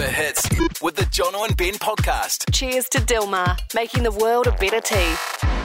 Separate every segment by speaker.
Speaker 1: The hits with the Jono and Ben podcast.
Speaker 2: Cheers to Dilmah, making the world a better tea.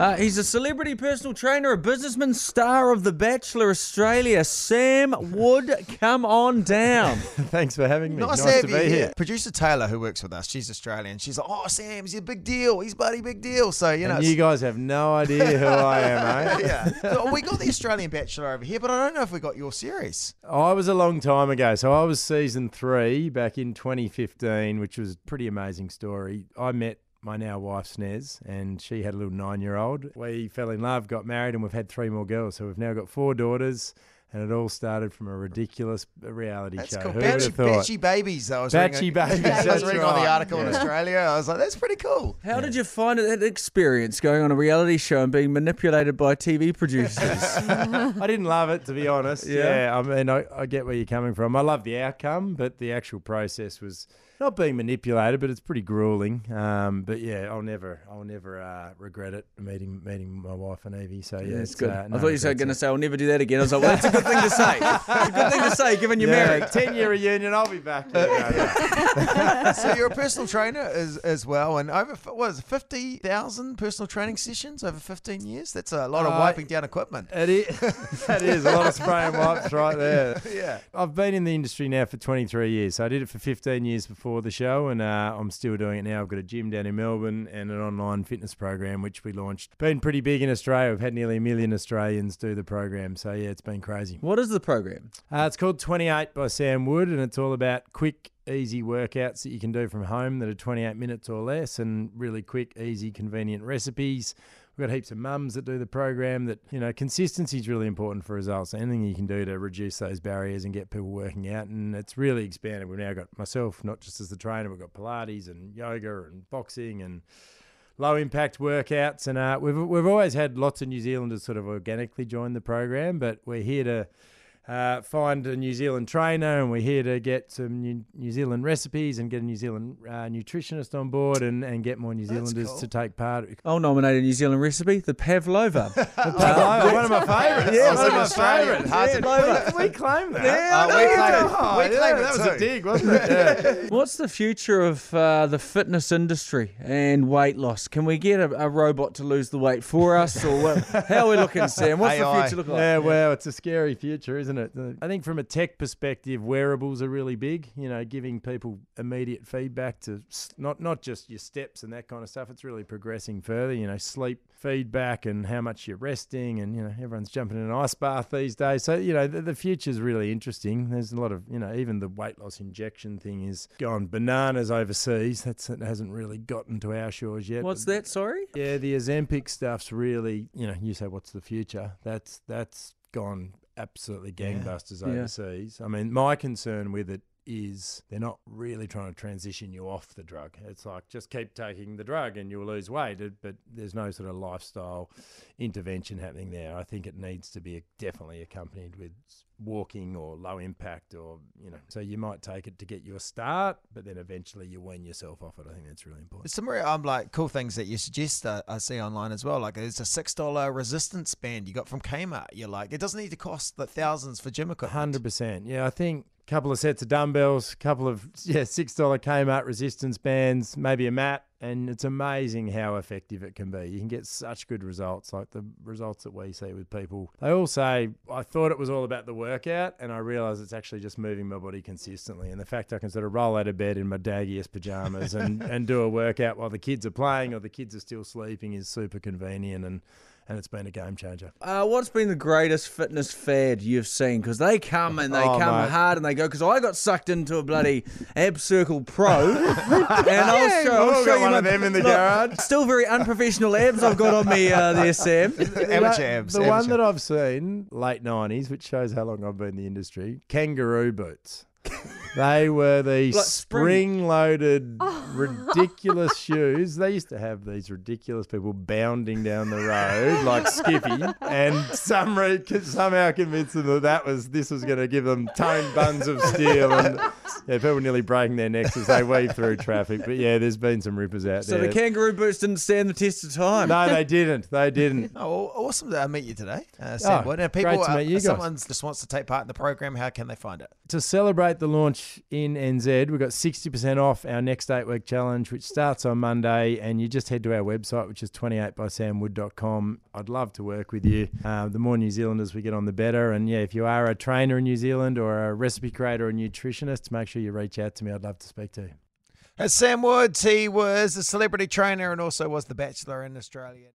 Speaker 3: Uh, he's a celebrity personal trainer, a businessman, star of The Bachelor Australia. Sam Wood, come on down.
Speaker 4: Thanks for having me.
Speaker 5: Nice,
Speaker 4: Nice,
Speaker 5: to have
Speaker 4: to be
Speaker 5: here.
Speaker 4: here.
Speaker 5: Producer Taylor, who works with us, she's Australian. She's like, "Oh, Sam, he's a big deal. He's bloody big deal." So you know,
Speaker 4: And you guys have no idea who I am, eh?
Speaker 5: yeah. So we got the Australian Bachelor over here, but I don't know if we got your series.
Speaker 4: I was a long time ago. So I was season three back in 2015, which was a pretty amazing story. I met my now wife, Snez, and she had a little nine year old. We fell in love, got married, and we've had three more girls. So we've now got four daughters. And it all started from a ridiculous reality
Speaker 5: That's
Speaker 4: show.
Speaker 5: cool.
Speaker 4: Who
Speaker 5: Batchy. Batchy babies. I was
Speaker 4: Batchy
Speaker 5: reading,
Speaker 4: babies,
Speaker 5: I was
Speaker 4: that's
Speaker 5: reading on the
Speaker 4: right.
Speaker 5: article in Australia. I was like, "That's pretty cool."
Speaker 3: How did you find that experience going on a reality show and being manipulated by TV producers?
Speaker 4: I didn't love it, to be honest.
Speaker 3: Yeah?
Speaker 4: Yeah, I mean, I, I get where you're coming from. I love the outcome, but the actual process was not being manipulated, but it's pretty grueling. Um, but yeah, I'll never, I'll never uh, regret it meeting meeting my wife and Evie. So yeah,
Speaker 3: That's
Speaker 4: it's
Speaker 3: good.
Speaker 4: Uh,
Speaker 3: I thought you were going to say, I'll never do that again. I was like, well, that's a good thing to say. It's a good thing to say, given you're
Speaker 4: Yeah,
Speaker 3: married.
Speaker 4: ten year reunion. I'll be back. Yeah, yeah, yeah.
Speaker 5: so you're a personal trainer as as well, and over f- what is it, fifty thousand personal training sessions over fifteen years? That's a lot of
Speaker 4: Uh,
Speaker 5: wiping down equipment.
Speaker 4: It is. that is a lot of spray and wipes right there.
Speaker 5: Yeah.
Speaker 4: I've been in the industry now for 23 years. So I did it for 15 years before the show, and uh, I'm still doing it now. I've got a gym down in Melbourne and an online fitness program, which we launched. Been pretty big in Australia. We've had nearly a million Australians do the program. So yeah, it's been crazy.
Speaker 3: What is the program?
Speaker 4: Uh, it's called 28 by Sam Wood, and it's all about quick, easy workouts that you can do from home that are 28 minutes or less, and really quick, easy, convenient recipes. We've got heaps of mums that do the program. That you know, consistency is really important for results. Anything you can do to reduce those barriers and get people working out, and it's really expanded. We've now got myself, not just as the trainer, we've got Pilates and yoga and boxing and low impact workouts, and uh, we've we've always had lots of New Zealanders sort of organically join the program, but we're here to. Uh, find a New Zealand trainer, and we're here to get some New, New Zealand recipes and get a New Zealand uh, nutritionist on board, and, and get more New Zealanders
Speaker 5: cool.
Speaker 4: to take part.
Speaker 3: I'll nominate a New Zealand recipe, the Pavlova.
Speaker 4: Oh, one of my favourites.
Speaker 5: Yeah,
Speaker 4: one of my favourites. Yeah, we, we claim that.
Speaker 5: Uh, we claim it.
Speaker 4: Oh,
Speaker 5: We
Speaker 4: yeah,
Speaker 5: claim it
Speaker 4: that was
Speaker 5: too.
Speaker 4: a dig, wasn't it? Yeah.
Speaker 3: What's the future of uh, the fitness industry and weight loss? Can we get a, a robot to lose the weight for us, or what, how are we looking, Sam? What's the future look like?
Speaker 4: Yeah, well, it's a scary future, isn't it? I think from a tech perspective, wearables are really big. You know, giving people immediate feedback to not not just your steps and that kind of stuff. It's really progressing further. You know, sleep feedback and how much you're resting, and you know, everyone's jumping in an ice bath these days. So you know, the, the future's really interesting. There's a lot of you know, even the weight loss injection thing is gone bananas overseas. That's that hasn't really gotten to our shores yet.
Speaker 3: What's
Speaker 4: but-
Speaker 3: that? Sorry.
Speaker 4: yeah, the Ozempic stuff's really, you know, you say what's the future? That's that's gone absolutely gangbusters
Speaker 3: Yeah.
Speaker 4: overseas. I mean, my concern with it is they're not really trying to transition you off the drug. It's like just keep taking the drug and you'll lose weight, but there's no sort of lifestyle intervention happening there. I think it needs to be definitely accompanied with walking or low impact or you know so you might take it to get you a start but then eventually you wean yourself off it i think that's really important
Speaker 5: There's some really, um, like cool things that you suggest uh, I see online as well. Like it's a six dollar resistance band you got from Kmart. You're like, it doesn't need to cost the thousands for gym equipment.
Speaker 4: Hundred percent. Yeah, I think couple of sets of dumbbells, couple of yeah six dollar Kmart resistance bands, maybe a mat, and it's amazing how effective it can be. You can get such good results, like the results that we see with people. They all say, "I thought it was all about the workout, and I realised it's actually just moving my body consistently." And the fact I can sort of roll out of bed in my daggiest pajamas and and do a workout while the kids are playing or the kids are still sleeping is super convenient and. And it's been a game changer.
Speaker 3: Uh, what's been the greatest fitness fad you've seen? Because they come and they
Speaker 4: Oh,
Speaker 3: come
Speaker 4: mate.
Speaker 3: hard and they go. Because I got sucked into a bloody Ab Circle Pro, and I'll show, I'll show
Speaker 4: got
Speaker 3: you
Speaker 4: one
Speaker 3: my-
Speaker 4: of them in the
Speaker 3: Look,
Speaker 4: garage.
Speaker 3: Still very unprofessional abs I've got on me uh, there, Sam.
Speaker 5: Amateur abs.
Speaker 4: The one that I've seen late nineties, which shows how long I've been in the industry, kangaroo boots. they were the
Speaker 3: Like spring.
Speaker 4: spring-loaded, ridiculous shoes. They used to have these ridiculous people bounding down the road like Skippy, and some re- somehow convinced them that that was this was going to give them toned buns of steel and Yeah, people nearly breaking their necks as they weave through traffic. But yeah, there's been some rippers out
Speaker 3: So
Speaker 4: there.
Speaker 3: So the kangaroo boots didn't stand the test of time.
Speaker 4: no, they didn't. They didn't.
Speaker 5: Oh, well, awesome to meet you today, uh, Sam
Speaker 4: Oh,
Speaker 5: Wood. And
Speaker 4: great
Speaker 5: people,
Speaker 4: to meet you
Speaker 5: uh,
Speaker 4: guys.
Speaker 5: someone just wants to take part in the program, how can they find it?
Speaker 4: To celebrate the launch in NZ, we've got 60% off our next eight week challenge, which starts on Monday. And you just head to our website, which is 28bysamwood.com. I'd love to work with you. Uh, the more New Zealanders we get on, the better. And yeah, if you are a trainer in New Zealand or a recipe creator or nutritionist, make sure you reach out to me. I'd love to speak to you.
Speaker 5: As Sam Woods, he was a celebrity trainer and also was the Bachelor in Australia.